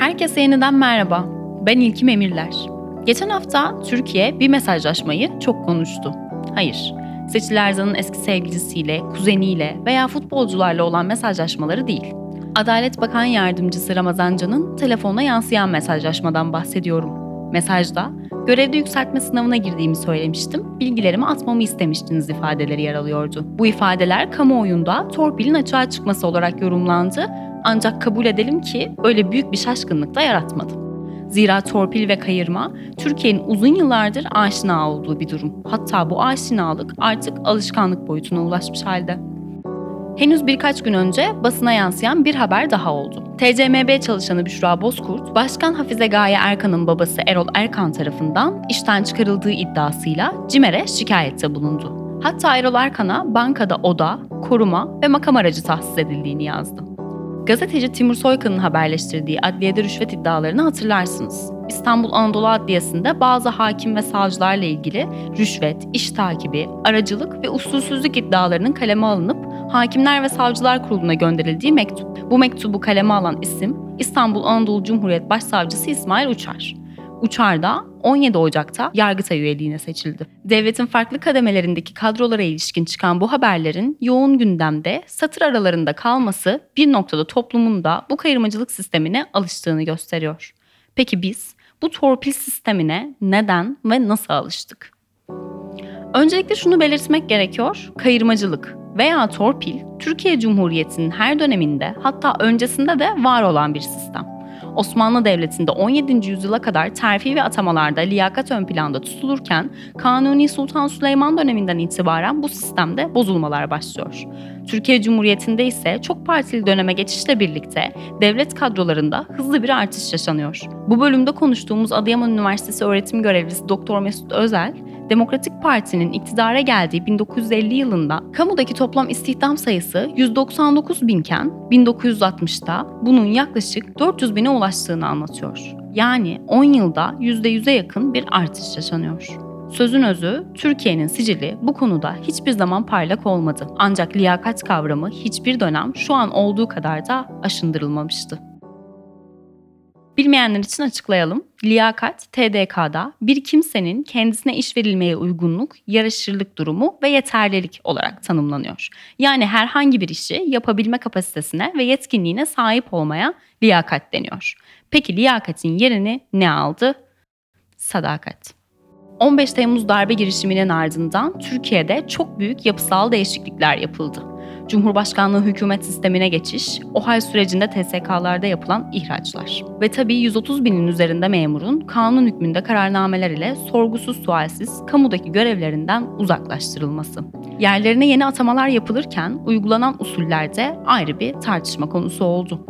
Herkese yeniden merhaba. Ben İlkim Emirler. Geçen hafta Türkiye bir mesajlaşmayı çok konuştu. Hayır, Seçil Erzan'ın eski sevgilisiyle, kuzeniyle veya futbolcularla olan mesajlaşmaları değil. Adalet Bakan Yardımcısı Ramazan Can'ın telefonuna yansıyan mesajlaşmadan bahsediyorum. Mesajda, görevde yükseltme sınavına girdiğimi söylemiştim, bilgilerimi atmamı istemiştiniz ifadeleri yer alıyordu. Bu ifadeler kamuoyunda torpilin açığa çıkması olarak yorumlandı ancak kabul edelim ki öyle büyük bir şaşkınlık da yaratmadı. Zira torpil ve kayırma Türkiye'nin uzun yıllardır aşina olduğu bir durum. Hatta bu aşinalık artık alışkanlık boyutuna ulaşmış halde. Henüz birkaç gün önce basına yansıyan bir haber daha oldu. TCMB çalışanı Büşra Bozkurt, Başkan Hafize Gaye Erkan'ın babası Erol Erkan tarafından işten çıkarıldığı iddiasıyla CİMER'e şikayette bulundu. Hatta Erol Erkan'a bankada oda, koruma ve makam aracı tahsis edildiğini yazdı. Gazeteci Timur Soykan'ın haberleştirdiği adliyede rüşvet iddialarını hatırlarsınız. İstanbul Anadolu Adliyesi'nde bazı hakim ve savcılarla ilgili rüşvet, iş takibi, aracılık ve usulsüzlük iddialarının kaleme alınıp Hakimler ve Savcılar Kurulu'na gönderildiği mektup. Bu mektubu kaleme alan isim İstanbul Anadolu Cumhuriyet Başsavcısı İsmail Uçar. Uçar da 17 Ocak'ta Yargıtay üyeliğine seçildi. Devletin farklı kademelerindeki kadrolara ilişkin çıkan bu haberlerin yoğun gündemde satır aralarında kalması bir noktada toplumun da bu kayırmacılık sistemine alıştığını gösteriyor. Peki biz bu torpil sistemine neden ve nasıl alıştık? Öncelikle şunu belirtmek gerekiyor. Kayırmacılık veya torpil Türkiye Cumhuriyeti'nin her döneminde hatta öncesinde de var olan bir sistem. Osmanlı Devleti'nde 17. yüzyıla kadar terfi ve atamalarda liyakat ön planda tutulurken Kanuni Sultan Süleyman döneminden itibaren bu sistemde bozulmalar başlıyor. Türkiye Cumhuriyeti'nde ise çok partili döneme geçişle birlikte devlet kadrolarında hızlı bir artış yaşanıyor. Bu bölümde konuştuğumuz Adıyaman Üniversitesi öğretim görevlisi Doktor Mesut Özel, Demokratik Parti'nin iktidara geldiği 1950 yılında kamudaki toplam istihdam sayısı 199 binken 1960'ta bunun yaklaşık 400 bine ulaştığını anlatıyor. Yani 10 yılda %100'e yakın bir artış yaşanıyor. Sözün özü, Türkiye'nin sicili bu konuda hiçbir zaman parlak olmadı. Ancak liyakat kavramı hiçbir dönem şu an olduğu kadar da aşındırılmamıştı. Bilmeyenler için açıklayalım. Liyakat, TDK'da bir kimsenin kendisine iş verilmeye uygunluk, yaraşırlık durumu ve yeterlilik olarak tanımlanıyor. Yani herhangi bir işi yapabilme kapasitesine ve yetkinliğine sahip olmaya liyakat deniyor. Peki liyakatin yerini ne aldı? Sadakat. 15 Temmuz darbe girişiminin ardından Türkiye'de çok büyük yapısal değişiklikler yapıldı. Cumhurbaşkanlığı hükümet sistemine geçiş, OHAL sürecinde TSK'larda yapılan ihraçlar. Ve tabii 130 binin üzerinde memurun kanun hükmünde kararnameler ile sorgusuz sualsiz kamudaki görevlerinden uzaklaştırılması. Yerlerine yeni atamalar yapılırken uygulanan usullerde ayrı bir tartışma konusu oldu.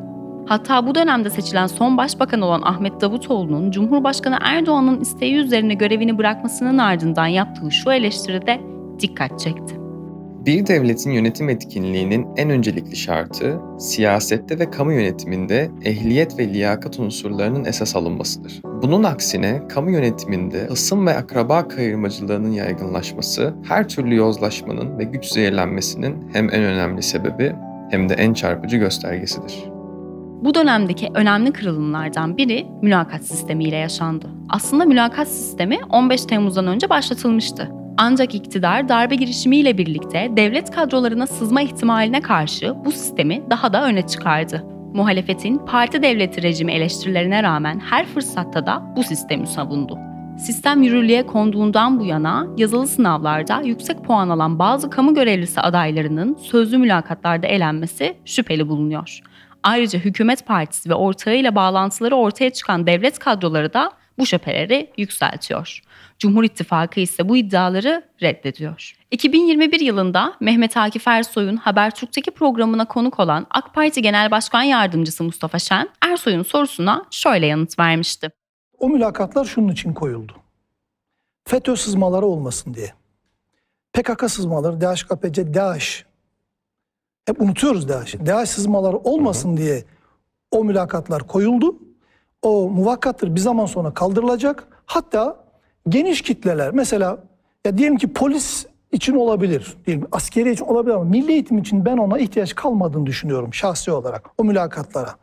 Hatta bu dönemde seçilen son başbakan olan Ahmet Davutoğlu'nun Cumhurbaşkanı Erdoğan'ın isteği üzerine görevini bırakmasının ardından yaptığı şu eleştiride dikkat çekti. Bir devletin yönetim etkinliğinin en öncelikli şartı, siyasette ve kamu yönetiminde ehliyet ve liyakat unsurlarının esas alınmasıdır. Bunun aksine kamu yönetiminde ısım ve akraba kayırmacılığının yaygınlaşması, her türlü yozlaşmanın ve güç zehirlenmesinin hem en önemli sebebi hem de en çarpıcı göstergesidir. Bu dönemdeki önemli kırılımlardan biri mülakat sistemiyle yaşandı. Aslında mülakat sistemi 15 Temmuz'dan önce başlatılmıştı. Ancak iktidar darbe girişimiyle birlikte devlet kadrolarına sızma ihtimaline karşı bu sistemi daha da öne çıkardı. Muhalefetin parti devleti rejimi eleştirilerine rağmen her fırsatta da bu sistemi savundu. Sistem yürürlüğe konduğundan bu yana yazılı sınavlarda yüksek puan alan bazı kamu görevlisi adaylarının sözlü mülakatlarda elenmesi şüpheli bulunuyor. Ayrıca hükümet partisi ve ortağıyla bağlantıları ortaya çıkan devlet kadroları da bu şüpheleri yükseltiyor. Cumhur İttifakı ise bu iddiaları reddediyor. 2021 yılında Mehmet Akif Ersoy'un Habertürk'teki programına konuk olan AK Parti Genel Başkan Yardımcısı Mustafa Şen, Ersoy'un sorusuna şöyle yanıt vermişti. O mülakatlar şunun için koyuldu. FETÖ sızmaları olmasın diye. PKK sızmaları, DHKPC, DAEŞ. Hep unutuyoruz DAEŞ. DAEŞ sızmaları olmasın diye o mülakatlar koyuldu. O muvakkattır bir zaman sonra kaldırılacak. Hatta geniş kitleler mesela ya diyelim ki polis için olabilir, diyelim askeri için olabilir ama milli eğitim için ben ona ihtiyaç kalmadığını düşünüyorum şahsi olarak o mülakatlara.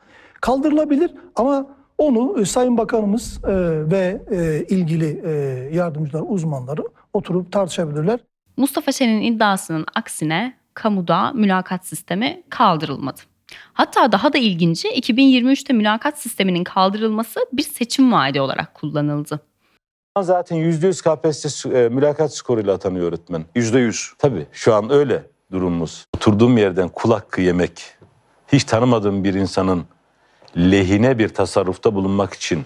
Kaldırılabilir ama Onu e, Sayın Bakanımız e, ve e, ilgili yardımcılar, uzmanları oturup tartışabilirler. Mustafa Şen'in iddiasının aksine kamuda mülakat sistemi kaldırılmadı. Hatta daha da ilginci 2023'te mülakat sisteminin kaldırılması bir seçim vaadi olarak kullanıldı. Zaten %100 KPSS e, mülakat skoruyla atanıyor öğretmen. %100. Tabii şu an öyle durumumuz. Oturduğum yerden kul hakkı yemek, hiç tanımadığım bir insanın lehine bir tasarrufta bulunmak için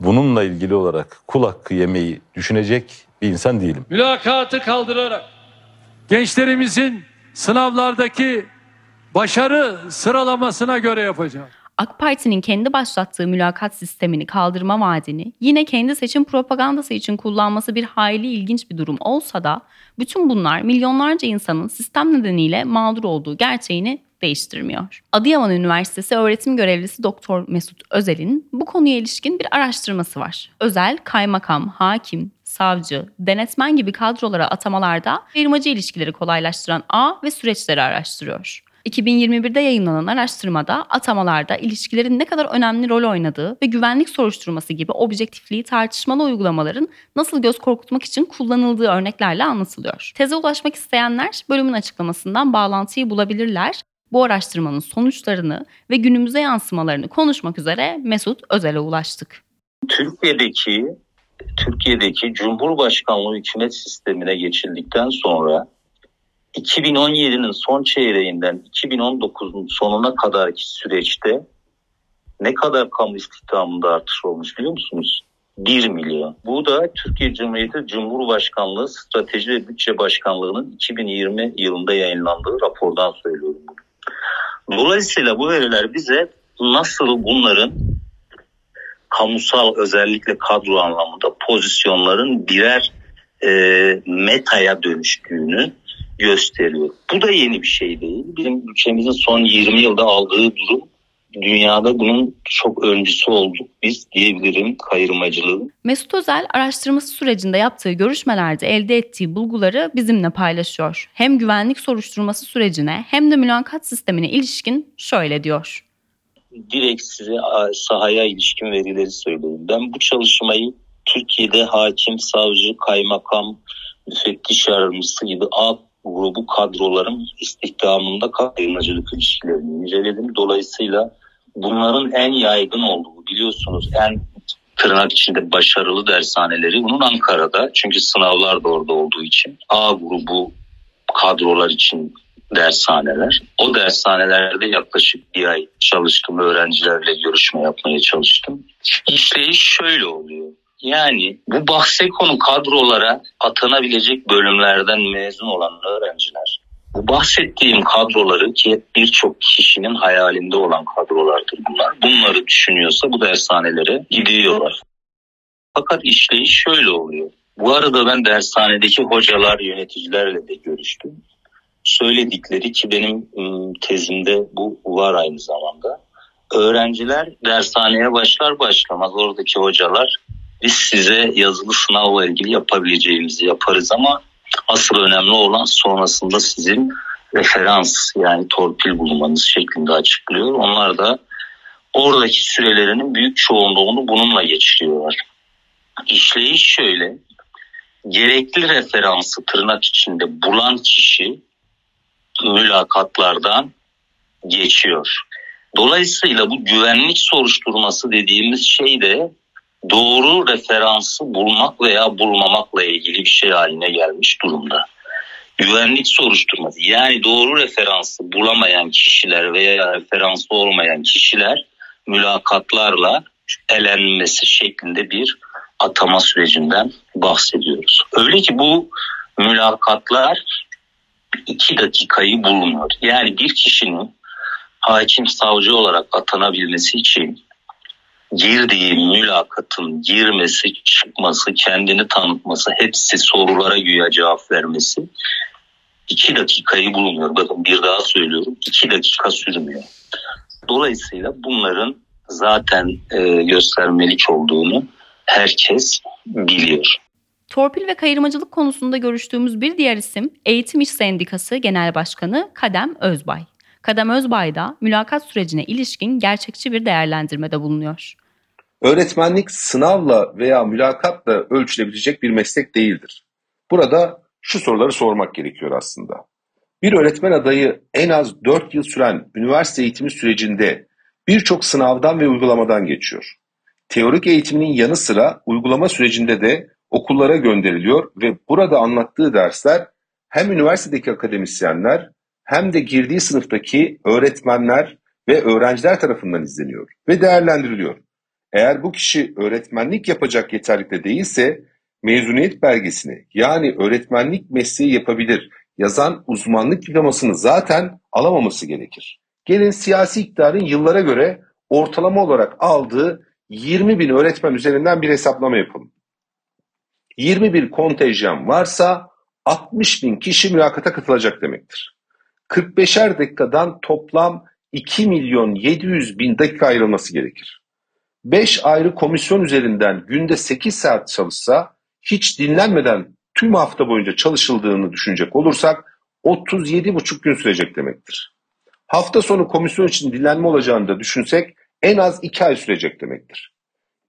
bununla ilgili olarak kul hakkı yemeyi düşünecek bir insan değilim. mülakatı kaldırarak gençlerimizin sınavlardaki başarı sıralamasına göre yapacağım. AK Parti'nin kendi başlattığı mülakat sistemini kaldırma vaadini yine kendi seçim propagandası için kullanması bir hayli ilginç bir durum olsa da bütün bunlar milyonlarca insanın sistem nedeniyle mağdur olduğu gerçeğini değiştirmiyor. Adıyaman Üniversitesi öğretim görevlisi Doktor Mesut Özel'in bu konuya ilişkin bir araştırması var. Özel, kaymakam, hakim, savcı, denetmen gibi kadrolara atamalarda firmacı ilişkileri kolaylaştıran ağ ve süreçleri araştırıyor. 2021'de yayınlanan araştırmada atamalarda ilişkilerin ne kadar önemli rol oynadığı ve güvenlik soruşturması gibi objektifliği tartışmalı uygulamaların nasıl göz korkutmak için kullanıldığı örneklerle anlatılıyor. Teze ulaşmak isteyenler bölümün açıklamasından bağlantıyı bulabilirler. Bu araştırmanın sonuçlarını ve günümüze yansımalarını konuşmak üzere Mesut Özel'e ulaştık. Türkiye'deki Türkiye'deki Cumhurbaşkanlığı hükümet sistemine geçildikten sonra 2017'nin son çeyreğinden 2019'un sonuna kadarki süreçte ne kadar kamu istihdamında artış olmuş biliyor musunuz? 1 milyon. Bu da Türkiye Cumhuriyeti Cumhurbaşkanlığı Strateji ve Bütçe Başkanlığı'nın 2020 yılında yayınlandığı rapordan söylüyorum. Dolayısıyla bu veriler bize nasıl bunların kamusal özellikle kadro anlamında pozisyonların birer e, metaya dönüştüğünü gösteriyor. Bu da yeni bir şey değil. Bizim ülkemizin son 20 yılda aldığı durum dünyada bunun çok öncüsü olduk biz diyebilirim kayırmacılığın. Mesut Özel araştırması sürecinde yaptığı görüşmelerde elde ettiği bulguları bizimle paylaşıyor. Hem güvenlik soruşturması sürecine hem de mülakat sistemine ilişkin şöyle diyor. Direkt size sahaya ilişkin verileri söyleyeyim. Ben bu çalışmayı Türkiye'de hakim, savcı, kaymakam, müfettiş yardımcısı gibi A grubu kadroların istihdamında kayırmacılık ilişkilerini inceledim. Dolayısıyla bunların en yaygın olduğu biliyorsunuz en tırnak içinde başarılı dershaneleri bunun Ankara'da. Çünkü sınavlar da orada olduğu için A grubu kadrolar için dershaneler. O dershanelerde yaklaşık bir ay çalıştım. Öğrencilerle görüşme yapmaya çalıştım. İşleyiş şöyle oluyor. Yani bu bahse konu kadrolara atanabilecek bölümlerden mezun olan öğrenciler. Bu bahsettiğim kadroları ki birçok kişinin hayalinde olan kadrolardır bunlar. Bunları düşünüyorsa bu dershanelere gidiyorlar. Fakat işleyiş şöyle oluyor. Bu arada ben dershanedeki hocalar, yöneticilerle de görüştüm. Söyledikleri ki benim tezimde bu var aynı zamanda. Öğrenciler dershaneye başlar başlamaz oradaki hocalar biz size yazılı sınavla ilgili yapabileceğimizi yaparız ama asıl önemli olan sonrasında sizin referans yani torpil bulmanız şeklinde açıklıyor. Onlar da oradaki sürelerinin büyük çoğunluğunu bununla geçiriyorlar. İşleyiş şöyle, gerekli referansı tırnak içinde bulan kişi mülakatlardan geçiyor. Dolayısıyla bu güvenlik soruşturması dediğimiz şey de doğru referansı bulmak veya bulmamakla ilgili bir şey haline gelmiş durumda. Güvenlik soruşturması yani doğru referansı bulamayan kişiler veya referansı olmayan kişiler mülakatlarla elenmesi şeklinde bir atama sürecinden bahsediyoruz. Öyle ki bu mülakatlar iki dakikayı bulmuyor. Yani bir kişinin hakim savcı olarak atanabilmesi için girdiği mülakatın girmesi, çıkması, kendini tanıtması, hepsi sorulara güya cevap vermesi iki dakikayı bulmuyor. Bakın bir daha söylüyorum iki dakika sürmüyor. Dolayısıyla bunların zaten e, göstermelik olduğunu herkes biliyor. Torpil ve kayırmacılık konusunda görüştüğümüz bir diğer isim Eğitim İş Sendikası Genel Başkanı Kadem Özbay. Kadem Özbay da mülakat sürecine ilişkin gerçekçi bir değerlendirmede bulunuyor. Öğretmenlik sınavla veya mülakatla ölçülebilecek bir meslek değildir. Burada şu soruları sormak gerekiyor aslında. Bir öğretmen adayı en az 4 yıl süren üniversite eğitimi sürecinde birçok sınavdan ve uygulamadan geçiyor. Teorik eğitiminin yanı sıra uygulama sürecinde de okullara gönderiliyor ve burada anlattığı dersler hem üniversitedeki akademisyenler hem de girdiği sınıftaki öğretmenler ve öğrenciler tarafından izleniyor ve değerlendiriliyor. Eğer bu kişi öğretmenlik yapacak yeterlikte değilse mezuniyet belgesini yani öğretmenlik mesleği yapabilir yazan uzmanlık diplomasını zaten alamaması gerekir. Gelin siyasi iktidarın yıllara göre ortalama olarak aldığı 20 bin öğretmen üzerinden bir hesaplama yapalım. 20 bin kontenjan varsa 60 bin kişi mülakata katılacak demektir. 45'er dakikadan toplam 2 milyon 700 bin dakika ayrılması gerekir. 5 ayrı komisyon üzerinden günde 8 saat çalışsa hiç dinlenmeden tüm hafta boyunca çalışıldığını düşünecek olursak 37,5 gün sürecek demektir. Hafta sonu komisyon için dinlenme olacağını da düşünsek en az 2 ay sürecek demektir.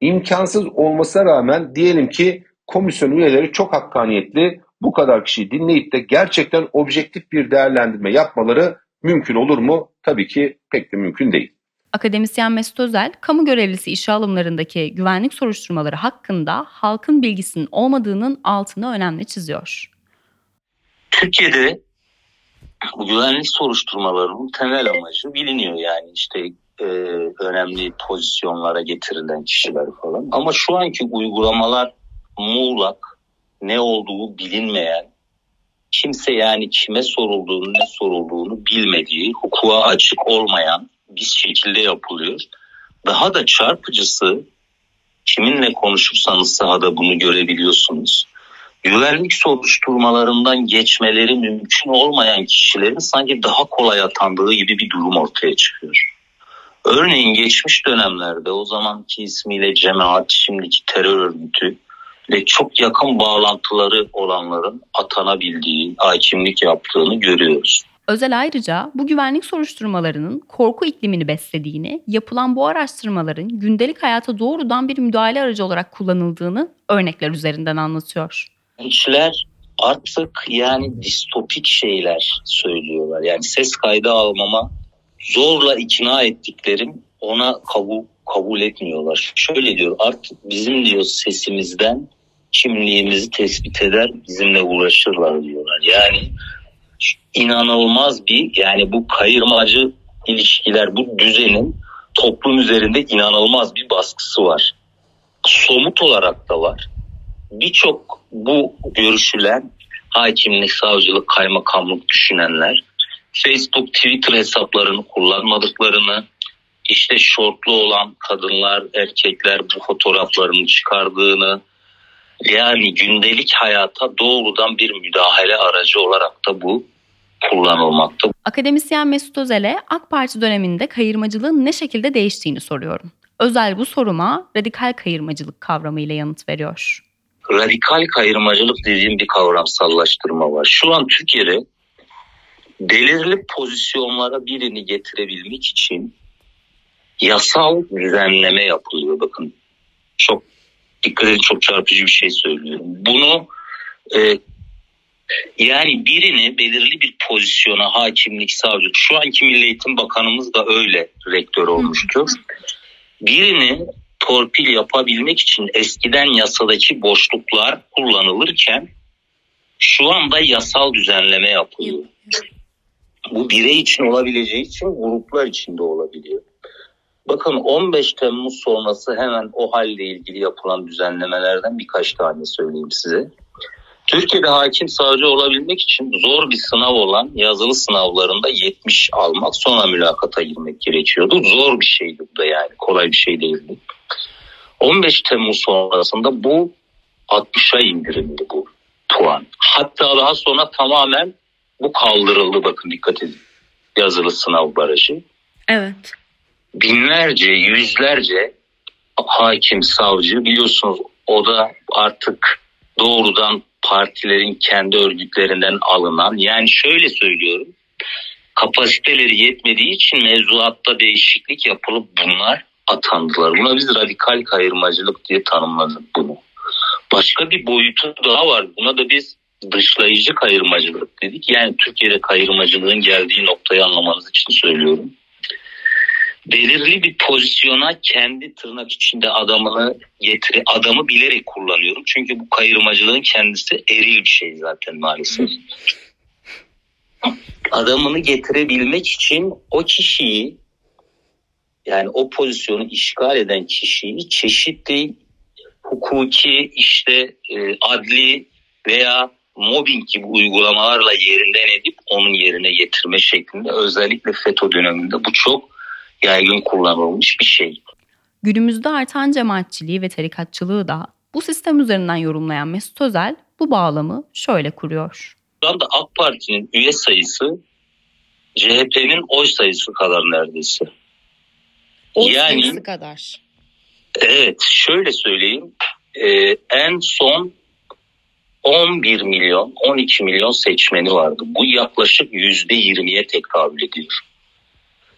İmkansız olmasına rağmen diyelim ki komisyon üyeleri çok hakkaniyetli bu kadar kişiyi dinleyip de gerçekten objektif bir değerlendirme yapmaları mümkün olur mu? Tabii ki pek de mümkün değil. Akademisyen Mesut Özel, kamu görevlisi işe alımlarındaki güvenlik soruşturmaları hakkında halkın bilgisinin olmadığının altını önemli çiziyor. Türkiye'de bu güvenlik soruşturmalarının temel amacı biliniyor yani işte e, önemli pozisyonlara getirilen kişiler falan. Ama şu anki uygulamalar muğlak, ne olduğu bilinmeyen, kimse yani kime sorulduğunu ne sorulduğunu bilmediği, hukuka açık olmayan bir şekilde yapılıyor. Daha da çarpıcısı kiminle konuşursanız sahada bunu görebiliyorsunuz. Güvenlik soruşturmalarından geçmeleri mümkün olmayan kişilerin sanki daha kolay atandığı gibi bir durum ortaya çıkıyor. Örneğin geçmiş dönemlerde o zamanki ismiyle cemaat, şimdiki terör örgütü ve çok yakın bağlantıları olanların atanabildiği, hakimlik yaptığını görüyoruz. Özel ayrıca bu güvenlik soruşturmalarının korku iklimini beslediğini, yapılan bu araştırmaların gündelik hayata doğrudan bir müdahale aracı olarak kullanıldığını örnekler üzerinden anlatıyor. Gençler artık yani distopik şeyler söylüyorlar. Yani ses kaydı almama zorla ikna ettiklerim ona kabul kabul etmiyorlar. Şöyle diyor artık bizim diyor sesimizden kimliğimizi tespit eder bizimle uğraşırlar diyorlar. Yani inanılmaz bir yani bu kayırmacı ilişkiler bu düzenin toplum üzerinde inanılmaz bir baskısı var. Somut olarak da var. Birçok bu görüşülen hakimlik, savcılık, kaymakamlık düşünenler Facebook, Twitter hesaplarını kullanmadıklarını, işte şortlu olan kadınlar, erkekler bu fotoğraflarını çıkardığını, yani gündelik hayata doğrudan bir müdahale aracı olarak da bu kullanılmakta. Akademisyen Mesut Özel'e AK Parti döneminde kayırmacılığın ne şekilde değiştiğini soruyorum. Özel bu soruma radikal kayırmacılık kavramıyla yanıt veriyor. Radikal kayırmacılık dediğim bir kavramsallaştırma var. Şu an Türkiye'de belirli pozisyonlara birini getirebilmek için yasal düzenleme yapılıyor. Bakın çok dikkat edin çok çarpıcı bir şey söylüyorum. Bunu e, yani birini belirli bir pozisyona hakimlik, savcılık şu anki Milli Eğitim Bakanımız da öyle rektör olmuştu. Birini torpil yapabilmek için eskiden yasadaki boşluklar kullanılırken şu anda yasal düzenleme yapılıyor. Bu birey için olabileceği için gruplar için de olabiliyor. Bakın 15 Temmuz sonrası hemen o halle ilgili yapılan düzenlemelerden birkaç tane söyleyeyim size. Türkiye'de hakim savcı olabilmek için zor bir sınav olan yazılı sınavlarında 70 almak sonra mülakata girmek gerekiyordu. Zor bir şeydi bu da yani kolay bir şey değildi. 15 Temmuz sonrasında bu 60'a indirildi bu puan. Hatta daha sonra tamamen bu kaldırıldı bakın dikkat edin. Yazılı sınav barajı. Evet. Binlerce, yüzlerce hakim, savcı biliyorsunuz o da artık doğrudan partilerin kendi örgütlerinden alınan yani şöyle söylüyorum kapasiteleri yetmediği için mevzuatta değişiklik yapılıp bunlar atandılar. Buna biz radikal kayırmacılık diye tanımladık bunu. Başka bir boyutu daha var. Buna da biz dışlayıcı kayırmacılık dedik. Yani Türkiye'de kayırmacılığın geldiği noktayı anlamanız için söylüyorum. Belirli bir pozisyona kendi tırnak içinde adamını getire, adamı bilerek kullanıyorum. Çünkü bu kayırmacılığın kendisi eril bir şey zaten maalesef. Adamını getirebilmek için o kişiyi yani o pozisyonu işgal eden kişiyi çeşitli hukuki işte e, adli veya mobbing gibi uygulamalarla yerinden edip onun yerine getirme şeklinde özellikle FETÖ döneminde bu çok yaygın kullanılmış bir şey. Günümüzde artan cemaatçiliği ve tarikatçılığı da bu sistem üzerinden yorumlayan Mesut Özel bu bağlamı şöyle kuruyor. Şu anda AK Parti'nin üye sayısı CHP'nin oy sayısı kadar neredeyse. Yani- kadar. Evet şöyle söyleyeyim Ee, en son 11 milyon 12 milyon seçmeni vardı. Bu yaklaşık %20'ye tekabül ediyor.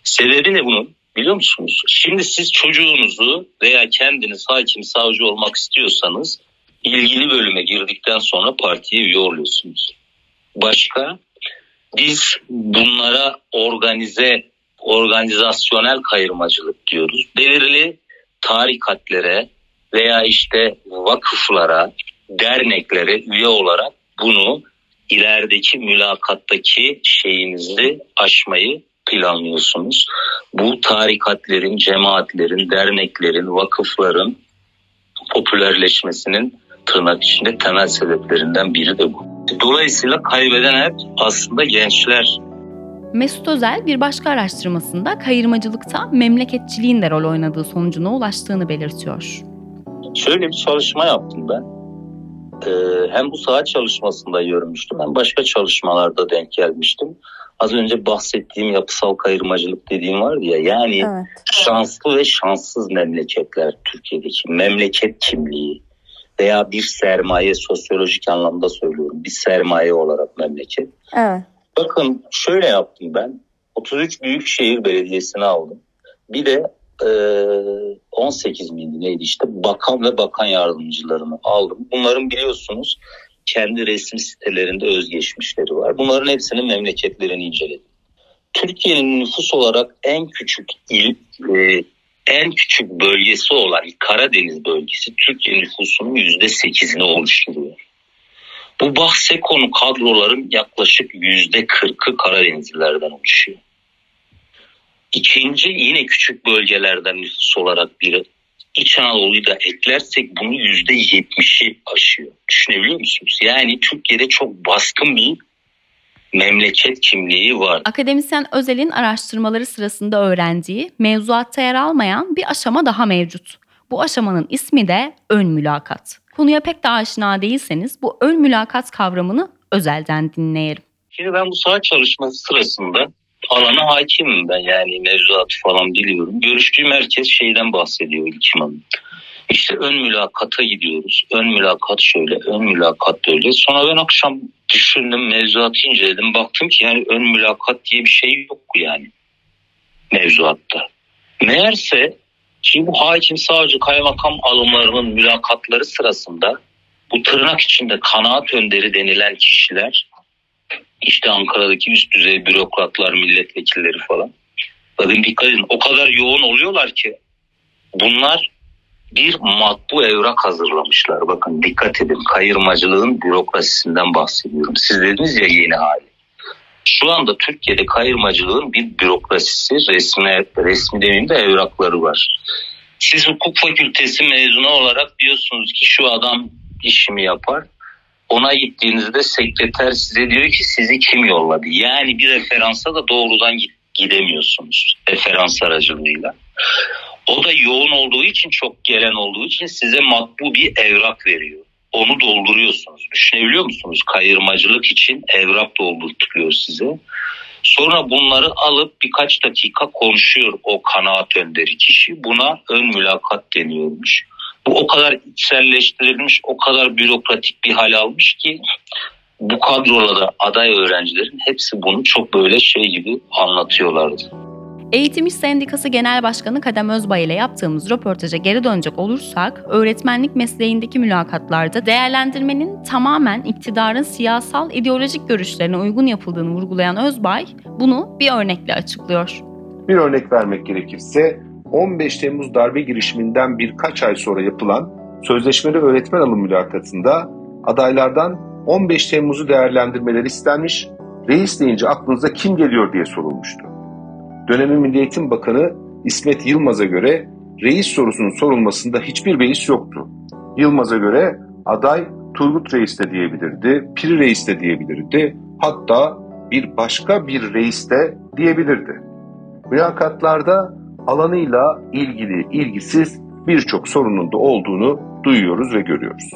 Sebebi ne bunun biliyor musunuz? Şimdi siz çocuğunuzu veya kendiniz hakim savcı olmak istiyorsanız ilgili bölüme girdikten sonra partiye üye oluyorsunuz. Başka biz bunlara organize organizasyonel kayırmacılık diyoruz. Belirli tarikatlere veya işte vakıflara, derneklere üye olarak bunu ilerideki mülakattaki şeyinizi aşmayı planlıyorsunuz. Bu tarikatlerin, cemaatlerin, derneklerin, vakıfların popülerleşmesinin tırnak içinde temel sebeplerinden biri de bu. Dolayısıyla kaybeden hep aslında gençler Mesut Özel bir başka araştırmasında kayırmacılıkta memleketçiliğin de rol oynadığı sonucuna ulaştığını belirtiyor. Şöyle bir çalışma yaptım ben. Ee, hem bu saat çalışmasında görmüştüm hem başka çalışmalarda denk gelmiştim. Az önce bahsettiğim yapısal kayırmacılık dediğim vardı ya yani şanslı ve şanssız memleketler Türkiye'deki memleket kimliği veya bir sermaye sosyolojik anlamda söylüyorum bir sermaye olarak memleket. Evet. Bakın şöyle yaptım ben 33 Büyükşehir Belediyesi'ni aldım. Bir de e, 18 miydi neydi işte bakan ve bakan yardımcılarını aldım. Bunların biliyorsunuz kendi resmi sitelerinde özgeçmişleri var. Bunların hepsinin memleketlerini inceledim. Türkiye'nin nüfus olarak en küçük il, e, en küçük bölgesi olan Karadeniz bölgesi Türkiye nüfusunun %8'ini oluşturuyor. Bu bahse konu kadroların yaklaşık %40'ı Karadenizlilerden oluşuyor. İkinci yine küçük bölgelerden nüfus olarak biri İç Anadolu'yu da eklersek bunu %70'i aşıyor. Düşünebiliyor musunuz? Yani Türkiye'de çok baskın bir memleket kimliği var. Akademisyen Özel'in araştırmaları sırasında öğrendiği, mevzuatta yer almayan bir aşama daha mevcut. Bu aşamanın ismi de ön mülakat. Konuya pek de aşina değilseniz bu ön mülakat kavramını Özel'den dinleyelim. Şimdi ben bu saha çalışması sırasında alana hakimim ben yani mevzuatı falan biliyorum. Görüştüğüm herkes şeyden bahsediyor İlkim Hanım. İşte ön mülakata gidiyoruz. Ön mülakat şöyle, ön mülakat böyle. Sonra ben akşam düşündüm, mevzuatı inceledim. Baktım ki yani ön mülakat diye bir şey yok yani mevzuatta. Meğerse şimdi bu hakim, savcı, kaymakam alımlarının mülakatları sırasında bu tırnak içinde kanaat önderi denilen kişiler işte Ankara'daki üst düzey bürokratlar, milletvekilleri falan. Bakın dikkat edin o kadar yoğun oluyorlar ki bunlar bir matbu evrak hazırlamışlar. Bakın dikkat edin kayırmacılığın bürokrasisinden bahsediyorum. Siz dediniz ya yeni hali. Şu anda Türkiye'de kayırmacılığın bir bürokrasisi resmi, resmi demeyeyim de evrakları var. Siz hukuk fakültesi mezunu olarak diyorsunuz ki şu adam işimi yapar. Ona gittiğinizde sekreter size diyor ki sizi kim yolladı? Yani bir referansa da doğrudan gidemiyorsunuz referans aracılığıyla. O da yoğun olduğu için çok gelen olduğu için size matbu bir evrak veriyor. Onu dolduruyorsunuz. Düşünebiliyor musunuz? Kayırmacılık için evrak doldurtuyor size. Sonra bunları alıp birkaç dakika konuşuyor o kanaat önderi kişi. Buna ön mülakat deniyormuş. Bu o kadar içselleştirilmiş, o kadar bürokratik bir hal almış ki bu kadroda aday öğrencilerin hepsi bunu çok böyle şey gibi anlatıyorlardı. Eğitim İş Sendikası Genel Başkanı Kadem Özbay ile yaptığımız röportaja geri dönecek olursak, öğretmenlik mesleğindeki mülakatlarda değerlendirmenin tamamen iktidarın siyasal ideolojik görüşlerine uygun yapıldığını vurgulayan Özbay, bunu bir örnekle açıklıyor. Bir örnek vermek gerekirse 15 Temmuz darbe girişiminden birkaç ay sonra yapılan sözleşmeli öğretmen alım mülakatında adaylardan 15 Temmuz'u değerlendirmeleri istenmiş, reis deyince aklınıza kim geliyor diye sorulmuştu. Dönemin Milli Eğitim Bakanı İsmet Yılmaz'a göre reis sorusunun sorulmasında hiçbir beis yoktu. Yılmaz'a göre aday Turgut Reis de diyebilirdi, Piri Reis de diyebilirdi, hatta bir başka bir reis de diyebilirdi. Mülakatlarda alanıyla ilgili, ilgisiz birçok sorunun da olduğunu duyuyoruz ve görüyoruz.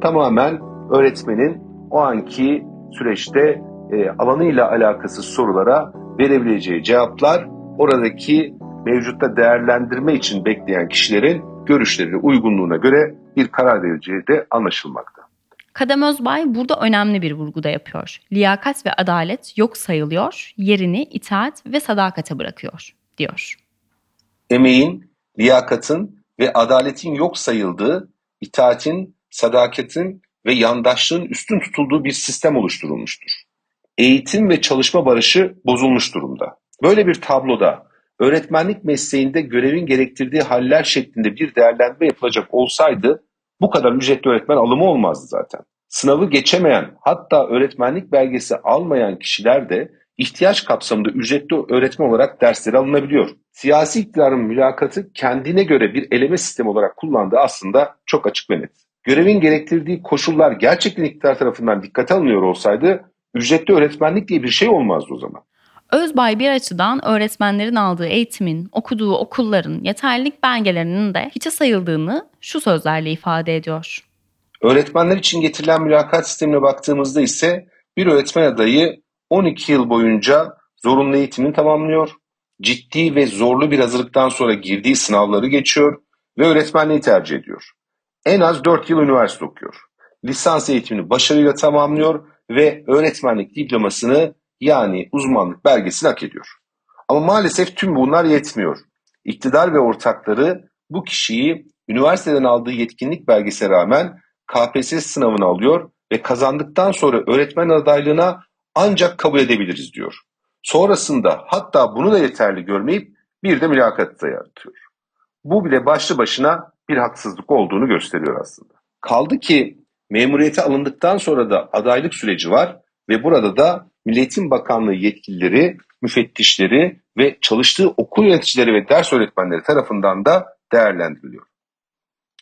Tamamen öğretmenin o anki süreçte e, alanıyla alakasız sorulara verebileceği cevaplar oradaki mevcutta değerlendirme için bekleyen kişilerin görüşleri uygunluğuna göre bir karar vereceği de anlaşılmakta. Kadem Özbay burada önemli bir vurguda yapıyor. Liyakat ve adalet yok sayılıyor, yerini itaat ve sadakate bırakıyor, diyor. Emeğin, liyakatın ve adaletin yok sayıldığı, itaatin, sadakatin ve yandaşlığın üstün tutulduğu bir sistem oluşturulmuştur. Eğitim ve çalışma barışı bozulmuş durumda. Böyle bir tabloda öğretmenlik mesleğinde görevin gerektirdiği haller şeklinde bir değerlendirme yapılacak olsaydı bu kadar ücretli öğretmen alımı olmazdı zaten. Sınavı geçemeyen hatta öğretmenlik belgesi almayan kişiler de ihtiyaç kapsamında ücretli öğretmen olarak dersleri alınabiliyor. Siyasi iktidarın mülakatı kendine göre bir eleme sistemi olarak kullandığı aslında çok açık ve net. Görevin gerektirdiği koşullar gerçekten iktidar tarafından dikkate alınıyor olsaydı ücretli öğretmenlik diye bir şey olmazdı o zaman. Özbay bir açıdan öğretmenlerin aldığı eğitimin, okuduğu okulların yeterlilik belgelerinin de hiçe sayıldığını şu sözlerle ifade ediyor. Öğretmenler için getirilen mülakat sistemine baktığımızda ise bir öğretmen adayı 12 yıl boyunca zorunlu eğitimini tamamlıyor, ciddi ve zorlu bir hazırlıktan sonra girdiği sınavları geçiyor ve öğretmenliği tercih ediyor. En az 4 yıl üniversite okuyor. Lisans eğitimini başarıyla tamamlıyor ve öğretmenlik diplomasını yani uzmanlık belgesini hak ediyor. Ama maalesef tüm bunlar yetmiyor. İktidar ve ortakları bu kişiyi üniversiteden aldığı yetkinlik belgesine rağmen KPSS sınavını alıyor ve kazandıktan sonra öğretmen adaylığına ancak kabul edebiliriz diyor. Sonrasında hatta bunu da yeterli görmeyip bir de mülakat yaratıyor. Bu bile başlı başına bir haksızlık olduğunu gösteriyor aslında. Kaldı ki memuriyete alındıktan sonra da adaylık süreci var ve burada da Milli Eğitim Bakanlığı yetkilileri, müfettişleri ve çalıştığı okul yöneticileri ve ders öğretmenleri tarafından da değerlendiriliyor.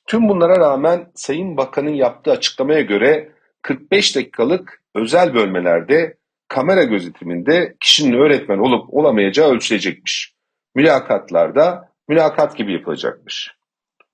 Tüm bunlara rağmen Sayın Bakan'ın yaptığı açıklamaya göre 45 dakikalık özel bölmelerde kamera gözetiminde kişinin öğretmen olup olamayacağı ölçülecekmiş. Mülakatlarda mülakat gibi yapılacakmış.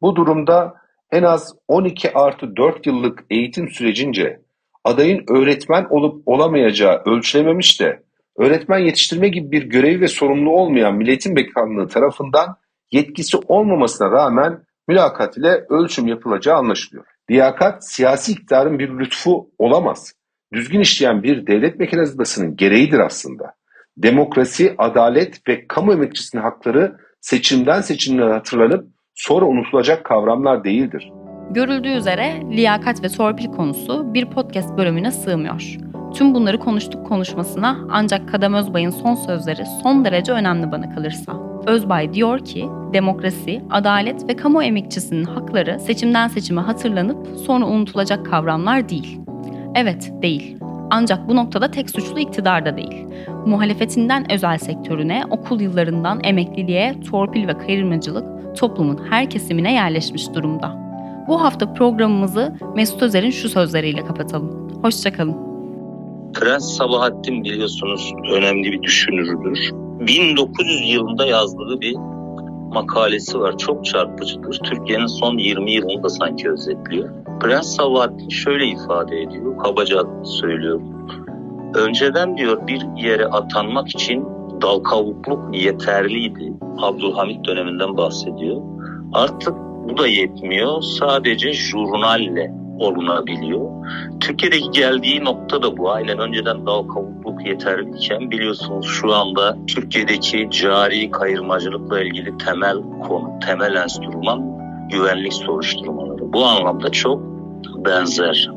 Bu durumda en az 12 artı 4 yıllık eğitim sürecince adayın öğretmen olup olamayacağı ölçülememiş de öğretmen yetiştirme gibi bir görevi ve sorumluluğu olmayan Milletin Bakanlığı tarafından yetkisi olmamasına rağmen mülakat ile ölçüm yapılacağı anlaşılıyor. Liyakat siyasi iktidarın bir lütfu olamaz. Düzgün işleyen bir devlet mekanizmasının gereğidir aslında. Demokrasi, adalet ve kamu emekçisinin hakları seçimden seçimlere hatırlanıp sonra unutulacak kavramlar değildir. Görüldüğü üzere liyakat ve torpil konusu bir podcast bölümüne sığmıyor. Tüm bunları konuştuk konuşmasına ancak Kadem Özbay'ın son sözleri son derece önemli bana kalırsa. Özbay diyor ki demokrasi, adalet ve kamu emekçisinin hakları seçimden seçime hatırlanıp sonra unutulacak kavramlar değil. Evet, değil. Ancak bu noktada tek suçlu iktidar da değil. Muhalefetinden özel sektörüne, okul yıllarından emekliliğe, torpil ve kayırmacılık toplumun her kesimine yerleşmiş durumda. Bu hafta programımızı Mesut Özer'in şu sözleriyle kapatalım. Hoşçakalın. Prens Sabahattin biliyorsunuz önemli bir düşünürdür. 1900 yılında yazdığı bir makalesi var. Çok çarpıcıdır. Türkiye'nin son 20 yılını da sanki özetliyor. Prens Sabahattin şöyle ifade ediyor. Kabaca söylüyorum. Önceden diyor bir yere atanmak için dal yeterliydi. Abdülhamit döneminden bahsediyor. Artık bu da yetmiyor. Sadece jurnalle olunabiliyor. Türkiye'deki geldiği nokta da bu. Ailen önceden dal kavukluk yeterliyken biliyorsunuz şu anda Türkiye'deki cari kayırmacılıkla ilgili temel konu, temel enstrüman güvenlik soruşturmaları. Bu anlamda çok benzer